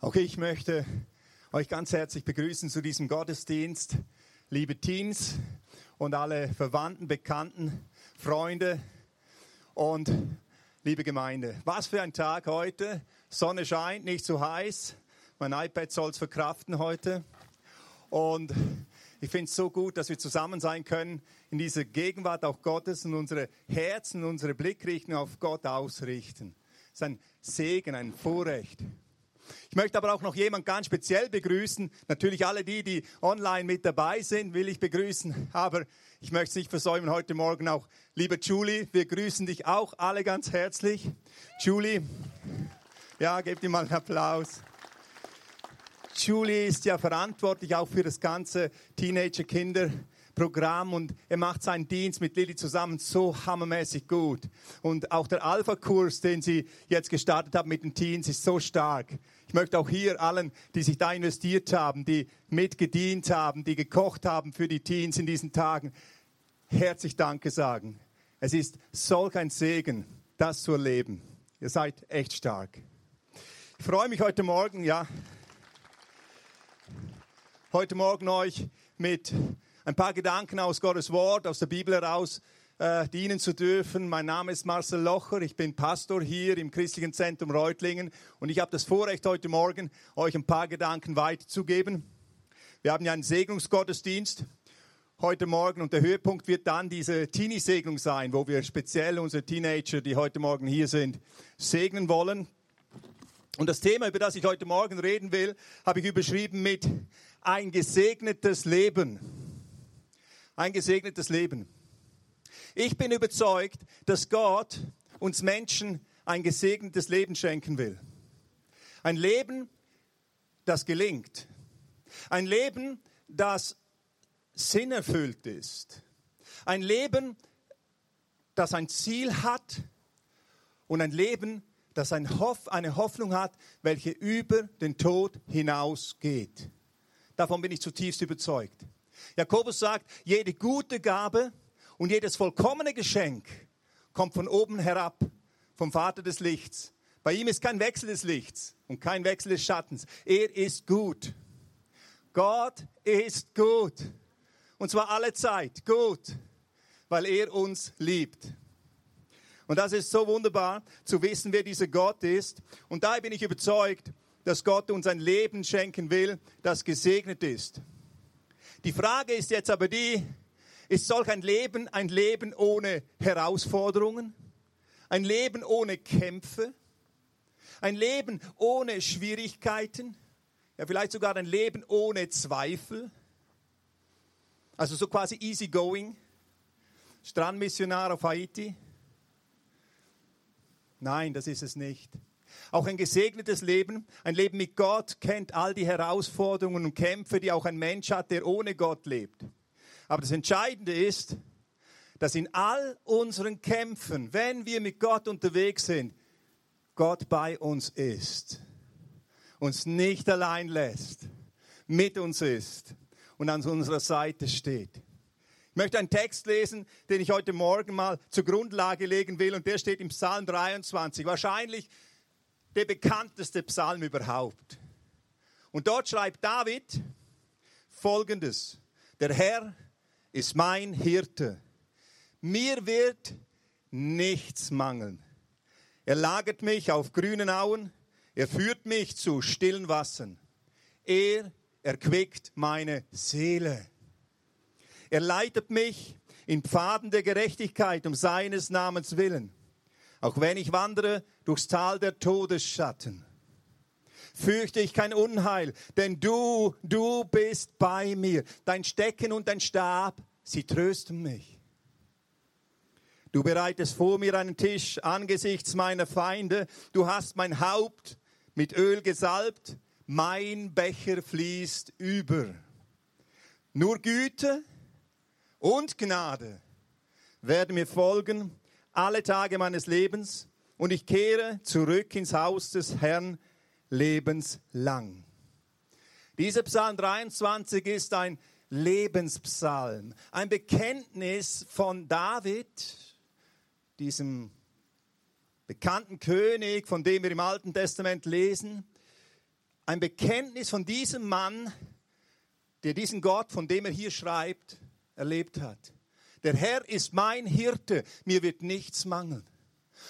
Auch ich möchte euch ganz herzlich begrüßen zu diesem Gottesdienst, liebe Teens und alle Verwandten, Bekannten, Freunde und liebe Gemeinde. Was für ein Tag heute. Sonne scheint, nicht zu heiß. Mein iPad soll es verkraften heute. Und ich finde es so gut, dass wir zusammen sein können in dieser Gegenwart auch Gottes und unsere Herzen, unsere Blickrichtung auf Gott ausrichten. Es ist ein Segen, ein Vorrecht. Ich möchte aber auch noch jemand ganz speziell begrüßen. Natürlich alle die, die online mit dabei sind, will ich begrüßen. Aber ich möchte es nicht versäumen, heute Morgen auch, liebe Julie, wir grüßen dich auch alle ganz herzlich. Julie, ja, gebt ihm mal einen Applaus. Julie ist ja verantwortlich auch für das ganze Teenager-Kinder. Programm und er macht seinen Dienst mit Lilly zusammen so hammermäßig gut. Und auch der Alpha-Kurs, den sie jetzt gestartet haben mit den Teens, ist so stark. Ich möchte auch hier allen, die sich da investiert haben, die mitgedient haben, die gekocht haben für die Teens in diesen Tagen, herzlich Danke sagen. Es ist solch ein Segen, das zu erleben. Ihr seid echt stark. Ich freue mich heute Morgen, ja, heute Morgen euch mit ein paar Gedanken aus Gottes Wort, aus der Bibel heraus äh, dienen zu dürfen. Mein Name ist Marcel Locher, ich bin Pastor hier im Christlichen Zentrum Reutlingen und ich habe das Vorrecht heute Morgen, euch ein paar Gedanken weiterzugeben. Wir haben ja einen Segnungsgottesdienst heute Morgen und der Höhepunkt wird dann diese Teenie-Segnung sein, wo wir speziell unsere Teenager, die heute Morgen hier sind, segnen wollen. Und das Thema, über das ich heute Morgen reden will, habe ich überschrieben mit ein gesegnetes Leben ein gesegnetes Leben. Ich bin überzeugt, dass Gott uns Menschen ein gesegnetes Leben schenken will. Ein Leben, das gelingt. Ein Leben, das sinnerfüllt ist. Ein Leben, das ein Ziel hat und ein Leben, das eine Hoffnung hat, welche über den Tod hinausgeht. Davon bin ich zutiefst überzeugt. Jakobus sagt, jede gute Gabe und jedes vollkommene Geschenk kommt von oben herab, vom Vater des Lichts. Bei ihm ist kein Wechsel des Lichts und kein Wechsel des Schattens. Er ist gut. Gott ist gut. Und zwar alle Zeit gut, weil er uns liebt. Und das ist so wunderbar zu wissen, wer dieser Gott ist. Und daher bin ich überzeugt, dass Gott uns ein Leben schenken will, das gesegnet ist. Die Frage ist jetzt aber die, ist solch ein Leben ein Leben ohne Herausforderungen? Ein Leben ohne Kämpfe? Ein Leben ohne Schwierigkeiten? Ja, vielleicht sogar ein Leben ohne Zweifel? Also so quasi easy going? Strandmissionar auf Haiti? Nein, das ist es nicht. Auch ein gesegnetes Leben, ein Leben mit Gott, kennt all die Herausforderungen und Kämpfe, die auch ein Mensch hat, der ohne Gott lebt. Aber das Entscheidende ist, dass in all unseren Kämpfen, wenn wir mit Gott unterwegs sind, Gott bei uns ist, uns nicht allein lässt, mit uns ist und an unserer Seite steht. Ich möchte einen Text lesen, den ich heute Morgen mal zur Grundlage legen will und der steht im Psalm 23. Wahrscheinlich der bekannteste Psalm überhaupt. Und dort schreibt David folgendes. Der Herr ist mein Hirte. Mir wird nichts mangeln. Er lagert mich auf grünen Auen. Er führt mich zu stillen Wassern. Er erquickt meine Seele. Er leitet mich in Pfaden der Gerechtigkeit um seines Namens willen. Auch wenn ich wandere durchs Tal der Todesschatten, fürchte ich kein Unheil, denn du, du bist bei mir. Dein Stecken und dein Stab, sie trösten mich. Du bereitest vor mir einen Tisch angesichts meiner Feinde. Du hast mein Haupt mit Öl gesalbt. Mein Becher fließt über. Nur Güte und Gnade werden mir folgen alle Tage meines Lebens und ich kehre zurück ins Haus des Herrn lebenslang. Dieser Psalm 23 ist ein Lebenspsalm, ein Bekenntnis von David, diesem bekannten König, von dem wir im Alten Testament lesen, ein Bekenntnis von diesem Mann, der diesen Gott, von dem er hier schreibt, erlebt hat. Der Herr ist mein Hirte, mir wird nichts mangeln.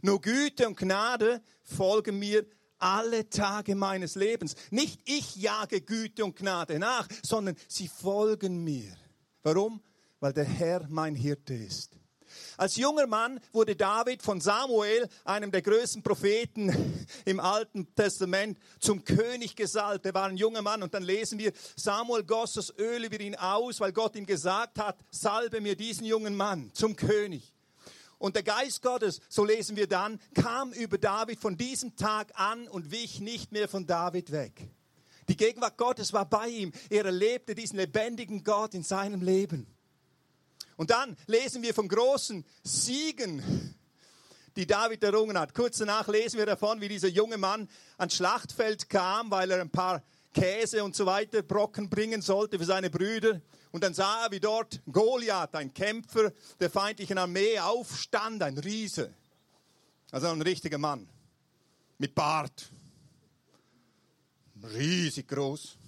Nur Güte und Gnade folgen mir alle Tage meines Lebens. Nicht ich jage Güte und Gnade nach, sondern sie folgen mir. Warum? Weil der Herr mein Hirte ist. Als junger Mann wurde David von Samuel, einem der größten Propheten im Alten Testament, zum König gesalbt. Er war ein junger Mann und dann lesen wir, Samuel goss das Öl über ihn aus, weil Gott ihm gesagt hat, salbe mir diesen jungen Mann zum König. Und der Geist Gottes, so lesen wir dann, kam über David von diesem Tag an und wich nicht mehr von David weg. Die Gegenwart Gottes war bei ihm. Er erlebte diesen lebendigen Gott in seinem Leben. Und dann lesen wir von großen Siegen, die David errungen hat. Kurz danach lesen wir davon, wie dieser junge Mann ans Schlachtfeld kam, weil er ein paar Käse und so weiter Brocken bringen sollte für seine Brüder. Und dann sah er, wie dort Goliath, ein Kämpfer der feindlichen Armee, aufstand, ein Riese. Also ein richtiger Mann mit Bart. Riesig groß.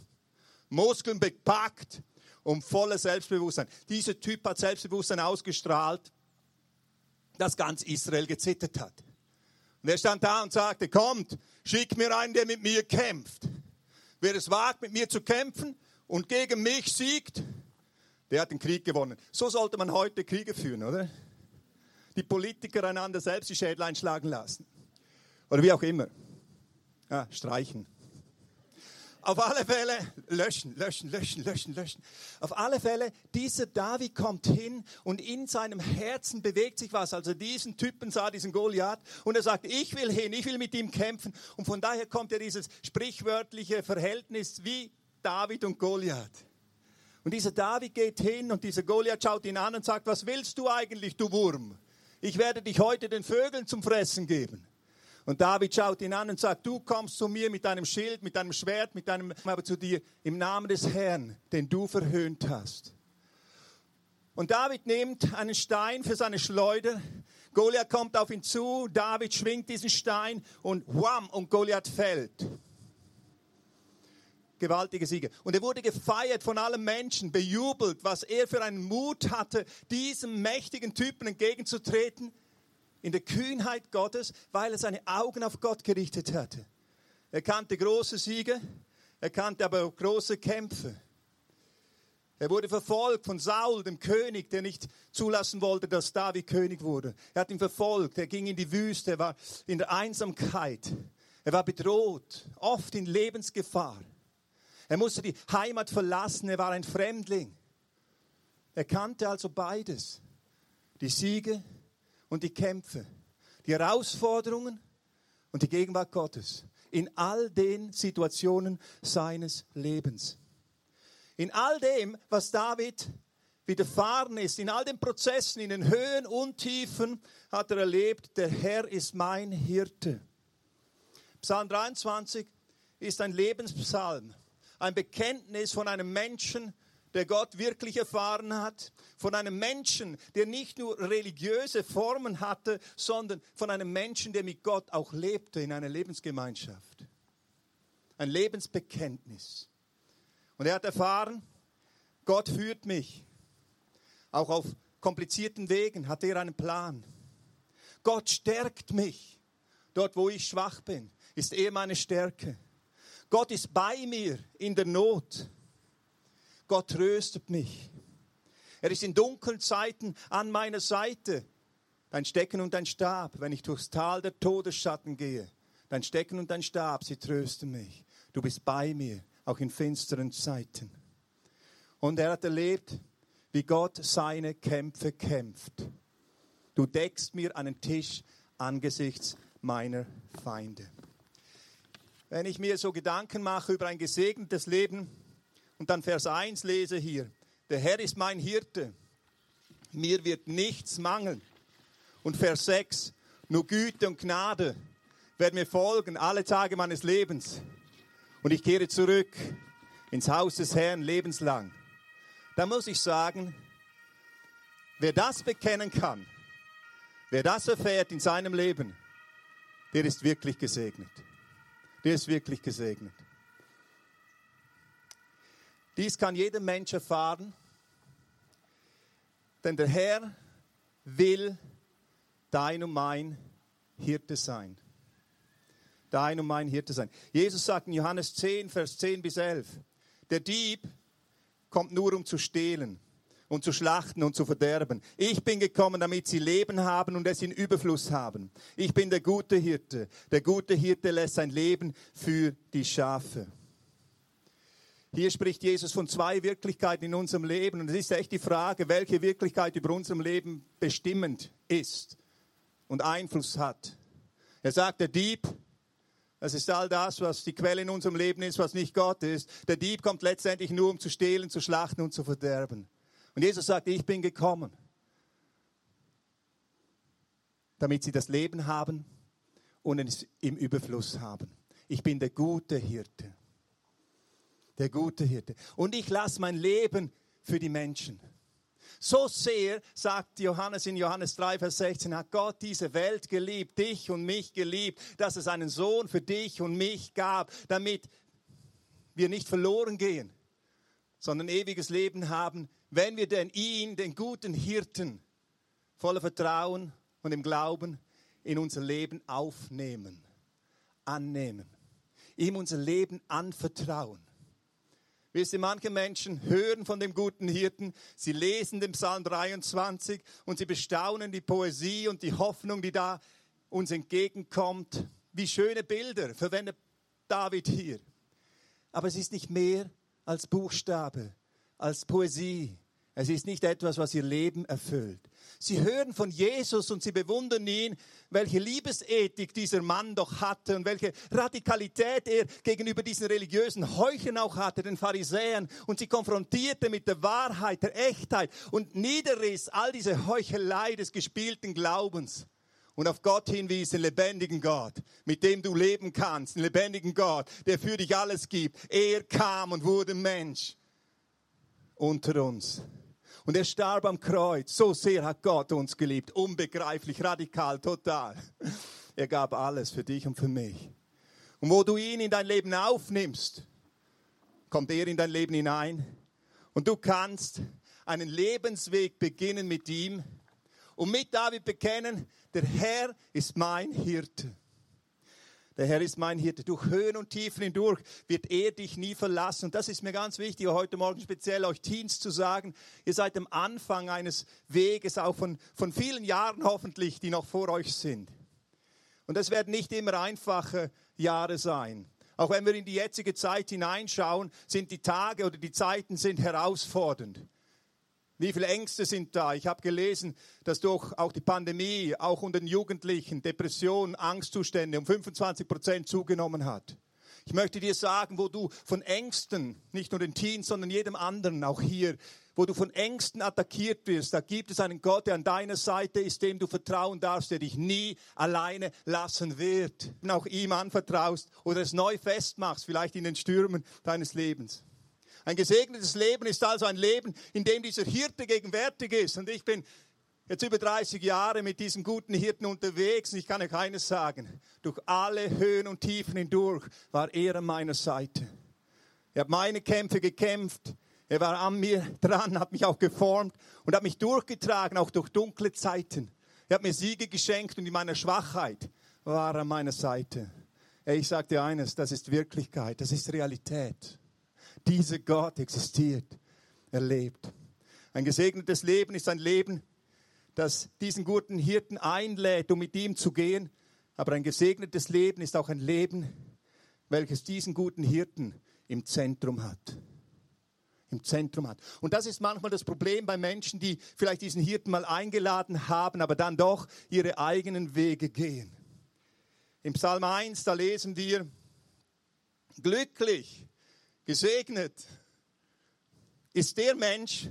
Muskeln bepackt und voller Selbstbewusstsein. Dieser Typ hat Selbstbewusstsein ausgestrahlt, dass ganz Israel gezittert hat. Und er stand da und sagte, kommt, schick mir einen, der mit mir kämpft. Wer es wagt, mit mir zu kämpfen und gegen mich siegt, der hat den Krieg gewonnen. So sollte man heute Kriege führen, oder? Die Politiker einander selbst die Schädel einschlagen lassen. Oder wie auch immer. Ja, streichen. Auf alle Fälle löschen, löschen, löschen, löschen, löschen. Auf alle Fälle, dieser David kommt hin und in seinem Herzen bewegt sich was. Also diesen Typen sah, diesen Goliath, und er sagt, ich will hin, ich will mit ihm kämpfen. Und von daher kommt ja dieses sprichwörtliche Verhältnis wie David und Goliath. Und dieser David geht hin und dieser Goliath schaut ihn an und sagt, was willst du eigentlich, du Wurm? Ich werde dich heute den Vögeln zum Fressen geben. Und David schaut ihn an und sagt, du kommst zu mir mit deinem Schild, mit deinem Schwert, mit deinem, aber zu dir im Namen des Herrn, den du verhöhnt hast. Und David nimmt einen Stein für seine Schleuder. Goliath kommt auf ihn zu, David schwingt diesen Stein und wham, und Goliath fällt. Gewaltige Siege. Und er wurde gefeiert von allen Menschen, bejubelt, was er für einen Mut hatte, diesem mächtigen Typen entgegenzutreten in der Kühnheit Gottes, weil er seine Augen auf Gott gerichtet hatte. Er kannte große Siege, er kannte aber auch große Kämpfe. Er wurde verfolgt von Saul, dem König, der nicht zulassen wollte, dass David König wurde. Er hat ihn verfolgt, er ging in die Wüste, er war in der Einsamkeit, er war bedroht, oft in Lebensgefahr. Er musste die Heimat verlassen, er war ein Fremdling. Er kannte also beides, die Siege und die Kämpfe, die Herausforderungen und die Gegenwart Gottes in all den Situationen seines Lebens. In all dem, was David widerfahren ist, in all den Prozessen, in den Höhen und Tiefen, hat er erlebt, der Herr ist mein Hirte. Psalm 23 ist ein Lebenspsalm, ein Bekenntnis von einem Menschen, der Gott wirklich erfahren hat, von einem Menschen, der nicht nur religiöse Formen hatte, sondern von einem Menschen, der mit Gott auch lebte in einer Lebensgemeinschaft. Ein Lebensbekenntnis. Und er hat erfahren, Gott führt mich. Auch auf komplizierten Wegen hat er einen Plan. Gott stärkt mich. Dort, wo ich schwach bin, ist er meine Stärke. Gott ist bei mir in der Not. Gott tröstet mich. Er ist in dunklen Zeiten an meiner Seite. Dein Stecken und dein Stab, wenn ich durchs Tal der Todesschatten gehe. Dein Stecken und dein Stab, sie trösten mich. Du bist bei mir, auch in finsteren Zeiten. Und er hat erlebt, wie Gott seine Kämpfe kämpft. Du deckst mir einen Tisch angesichts meiner Feinde. Wenn ich mir so Gedanken mache über ein gesegnetes Leben, und dann Vers 1 lese hier. Der Herr ist mein Hirte. Mir wird nichts mangeln. Und Vers 6. Nur Güte und Gnade werden mir folgen alle Tage meines Lebens. Und ich kehre zurück ins Haus des Herrn lebenslang. Da muss ich sagen, wer das bekennen kann, wer das erfährt in seinem Leben, der ist wirklich gesegnet. Der ist wirklich gesegnet. Dies kann jeder Mensch erfahren, denn der Herr will dein und mein Hirte sein. Dein und mein Hirte sein. Jesus sagt in Johannes 10, Vers 10 bis 11, der Dieb kommt nur, um zu stehlen und zu schlachten und zu verderben. Ich bin gekommen, damit sie Leben haben und es in Überfluss haben. Ich bin der gute Hirte. Der gute Hirte lässt sein Leben für die Schafe. Hier spricht Jesus von zwei Wirklichkeiten in unserem Leben. Und es ist echt die Frage, welche Wirklichkeit über unserem Leben bestimmend ist und Einfluss hat. Er sagt, der Dieb, das ist all das, was die Quelle in unserem Leben ist, was nicht Gott ist. Der Dieb kommt letztendlich nur, um zu stehlen, zu schlachten und zu verderben. Und Jesus sagt, ich bin gekommen, damit sie das Leben haben und es im Überfluss haben. Ich bin der gute Hirte der gute Hirte. Und ich lasse mein Leben für die Menschen. So sehr, sagt Johannes in Johannes 3, Vers 16, hat Gott diese Welt geliebt, dich und mich geliebt, dass es einen Sohn für dich und mich gab, damit wir nicht verloren gehen, sondern ewiges Leben haben, wenn wir denn ihn, den guten Hirten, voller Vertrauen und im Glauben in unser Leben aufnehmen, annehmen, ihm unser Leben anvertrauen. Wisst ihr, manche Menschen hören von dem guten Hirten, sie lesen den Psalm 23 und sie bestaunen die Poesie und die Hoffnung, die da uns entgegenkommt. Wie schöne Bilder verwendet David hier. Aber es ist nicht mehr als Buchstabe, als Poesie. Es ist nicht etwas, was ihr Leben erfüllt. Sie hören von Jesus und sie bewundern ihn, welche Liebesethik dieser Mann doch hatte und welche Radikalität er gegenüber diesen religiösen Heuchen auch hatte, den Pharisäern. Und sie konfrontierte mit der Wahrheit, der Echtheit und niederriss all diese Heuchelei des gespielten Glaubens und auf Gott hinwies, den lebendigen Gott, mit dem du leben kannst, den lebendigen Gott, der für dich alles gibt. Er kam und wurde Mensch unter uns. Und er starb am Kreuz. So sehr hat Gott uns geliebt. Unbegreiflich, radikal, total. Er gab alles für dich und für mich. Und wo du ihn in dein Leben aufnimmst, kommt er in dein Leben hinein. Und du kannst einen Lebensweg beginnen mit ihm und mit David bekennen, der Herr ist mein Hirte. Der Herr ist mein Hirte. Durch Höhen und Tiefen hindurch wird er dich nie verlassen. Und das ist mir ganz wichtig, heute Morgen speziell euch Teens zu sagen. Ihr seid am Anfang eines Weges, auch von, von vielen Jahren hoffentlich, die noch vor euch sind. Und es werden nicht immer einfache Jahre sein. Auch wenn wir in die jetzige Zeit hineinschauen, sind die Tage oder die Zeiten sind herausfordernd. Wie viele Ängste sind da? Ich habe gelesen, dass durch auch die Pandemie, auch unter den Jugendlichen, Depressionen, Angstzustände um 25 Prozent zugenommen hat. Ich möchte dir sagen, wo du von Ängsten, nicht nur den Teens, sondern jedem anderen, auch hier, wo du von Ängsten attackiert wirst, da gibt es einen Gott, der an deiner Seite ist, dem du vertrauen darfst, der dich nie alleine lassen wird. Und auch ihm anvertraust oder es neu festmachst, vielleicht in den Stürmen deines Lebens. Ein gesegnetes Leben ist also ein Leben, in dem dieser Hirte gegenwärtig ist. Und ich bin jetzt über 30 Jahre mit diesem guten Hirten unterwegs und ich kann euch eines sagen. Durch alle Höhen und Tiefen hindurch war er an meiner Seite. Er hat meine Kämpfe gekämpft. Er war an mir dran, hat mich auch geformt und hat mich durchgetragen, auch durch dunkle Zeiten. Er hat mir Siege geschenkt und in meiner Schwachheit war er an meiner Seite. Ich sagte eines, das ist Wirklichkeit, das ist Realität dieser Gott existiert, erlebt. Ein gesegnetes Leben ist ein Leben, das diesen guten Hirten einlädt, um mit ihm zu gehen. Aber ein gesegnetes Leben ist auch ein Leben, welches diesen guten Hirten im Zentrum hat. Im Zentrum hat. Und das ist manchmal das Problem bei Menschen, die vielleicht diesen Hirten mal eingeladen haben, aber dann doch ihre eigenen Wege gehen. Im Psalm 1, da lesen wir, glücklich Gesegnet ist der Mensch,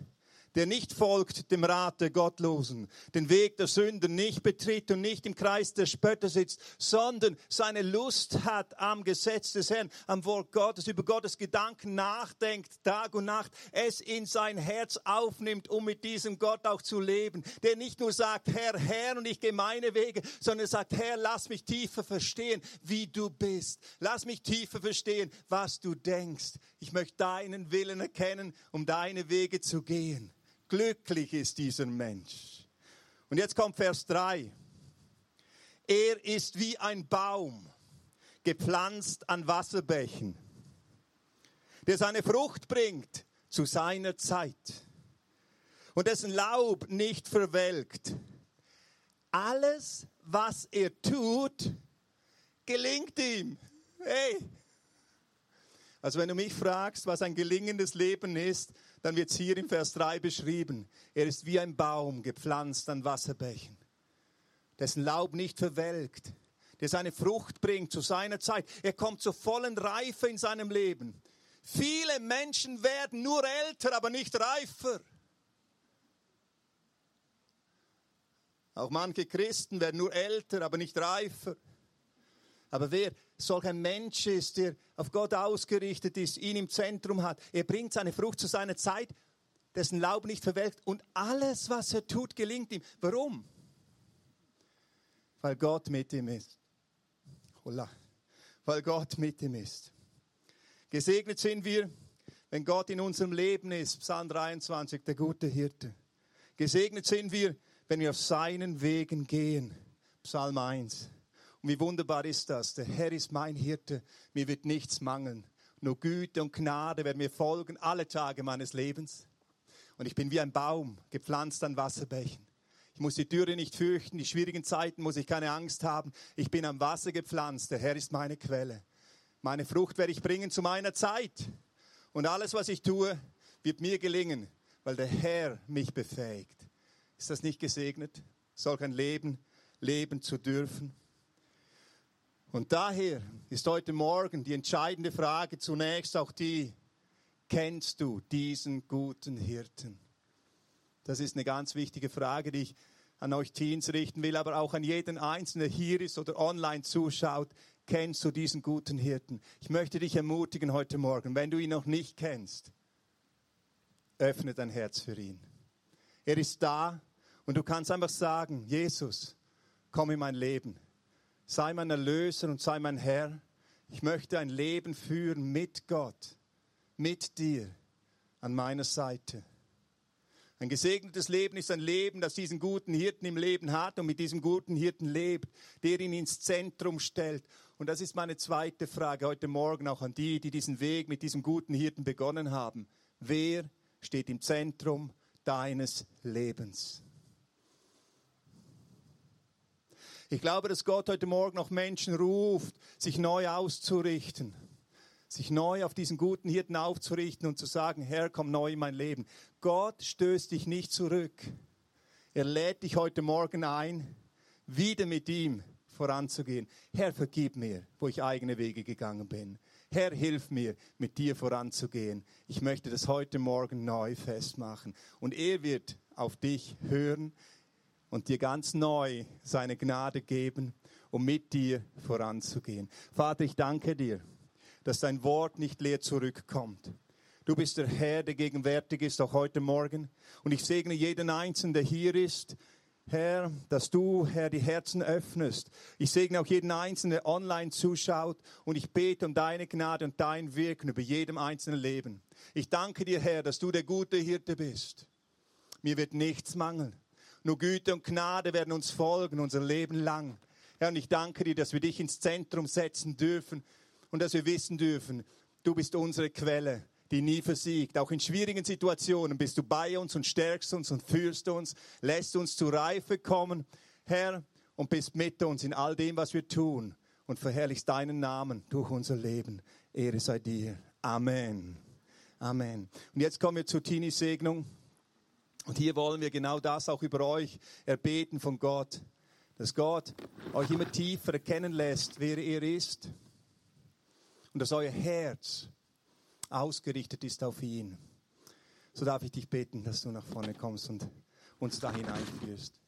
der nicht folgt dem Rat der Gottlosen, den Weg der Sünden nicht betritt und nicht im Kreis der Spötter sitzt, sondern seine Lust hat am Gesetz des Herrn, am Wort Gottes, über Gottes Gedanken nachdenkt, Tag und Nacht, es in sein Herz aufnimmt, um mit diesem Gott auch zu leben, der nicht nur sagt, Herr, Herr, und ich gehe meine Wege, sondern sagt, Herr, lass mich tiefer verstehen, wie du bist. Lass mich tiefer verstehen, was du denkst. Ich möchte deinen Willen erkennen, um deine Wege zu gehen. Glücklich ist dieser Mensch. Und jetzt kommt Vers 3. Er ist wie ein Baum, gepflanzt an Wasserbächen, der seine Frucht bringt zu seiner Zeit und dessen Laub nicht verwelkt. Alles, was er tut, gelingt ihm. Hey! Also wenn du mich fragst, was ein gelingendes Leben ist, dann wird es hier im Vers 3 beschrieben. Er ist wie ein Baum gepflanzt an Wasserbächen, dessen Laub nicht verwelkt, der seine Frucht bringt zu seiner Zeit. Er kommt zur vollen Reife in seinem Leben. Viele Menschen werden nur älter, aber nicht reifer. Auch manche Christen werden nur älter, aber nicht reifer. Aber wer solch ein Mensch ist, der auf Gott ausgerichtet ist, ihn im Zentrum hat, er bringt seine Frucht zu seiner Zeit, dessen Laub nicht verwelkt und alles, was er tut, gelingt ihm. Warum? Weil Gott mit ihm ist. Holla. Weil Gott mit ihm ist. Gesegnet sind wir, wenn Gott in unserem Leben ist. Psalm 23, der gute Hirte. Gesegnet sind wir, wenn wir auf seinen Wegen gehen. Psalm 1. Und wie wunderbar ist das? Der Herr ist mein Hirte, mir wird nichts mangeln. Nur Güte und Gnade werden mir folgen alle Tage meines Lebens. Und ich bin wie ein Baum, gepflanzt an Wasserbächen. Ich muss die Türe nicht fürchten, die schwierigen Zeiten muss ich keine Angst haben. Ich bin am Wasser gepflanzt, der Herr ist meine Quelle. Meine Frucht werde ich bringen zu meiner Zeit. Und alles, was ich tue, wird mir gelingen, weil der Herr mich befähigt. Ist das nicht gesegnet, solch ein Leben leben zu dürfen? Und daher ist heute Morgen die entscheidende Frage zunächst auch die, kennst du diesen guten Hirten? Das ist eine ganz wichtige Frage, die ich an euch Teens richten will, aber auch an jeden Einzelnen, der hier ist oder online zuschaut. Kennst du diesen guten Hirten? Ich möchte dich ermutigen heute Morgen, wenn du ihn noch nicht kennst, öffne dein Herz für ihn. Er ist da und du kannst einfach sagen, Jesus, komm in mein Leben sei mein Erlöser und sei mein Herr. Ich möchte ein Leben führen mit Gott, mit dir an meiner Seite. Ein gesegnetes Leben ist ein Leben, das diesen guten Hirten im Leben hat und mit diesem guten Hirten lebt, der ihn ins Zentrum stellt. Und das ist meine zweite Frage heute Morgen auch an die, die diesen Weg mit diesem guten Hirten begonnen haben. Wer steht im Zentrum deines Lebens? Ich glaube, dass Gott heute Morgen noch Menschen ruft, sich neu auszurichten, sich neu auf diesen guten Hirten aufzurichten und zu sagen, Herr, komm neu in mein Leben. Gott stößt dich nicht zurück. Er lädt dich heute Morgen ein, wieder mit ihm voranzugehen. Herr, vergib mir, wo ich eigene Wege gegangen bin. Herr, hilf mir, mit dir voranzugehen. Ich möchte das heute Morgen neu festmachen. Und er wird auf dich hören und dir ganz neu seine Gnade geben, um mit dir voranzugehen. Vater, ich danke dir, dass dein Wort nicht leer zurückkommt. Du bist der Herr, der gegenwärtig ist, auch heute Morgen. Und ich segne jeden Einzelnen, der hier ist. Herr, dass du, Herr, die Herzen öffnest. Ich segne auch jeden Einzelnen, der online zuschaut. Und ich bete um deine Gnade und dein Wirken über jedem einzelnen Leben. Ich danke dir, Herr, dass du der gute Hirte bist. Mir wird nichts mangeln. Nur Güte und Gnade werden uns folgen, unser Leben lang. Herr, und ich danke dir, dass wir dich ins Zentrum setzen dürfen und dass wir wissen dürfen, du bist unsere Quelle, die nie versiegt. Auch in schwierigen Situationen bist du bei uns und stärkst uns und führst uns, lässt uns zur Reife kommen, Herr, und bist mit uns in all dem, was wir tun und verherrlichst deinen Namen durch unser Leben. Ehre sei dir. Amen. Amen. Und jetzt kommen wir zur Tini-Segnung. Und hier wollen wir genau das auch über euch erbeten von Gott, dass Gott euch immer tiefer erkennen lässt, wer er ist und dass euer Herz ausgerichtet ist auf ihn. So darf ich dich beten, dass du nach vorne kommst und uns da hineinführst.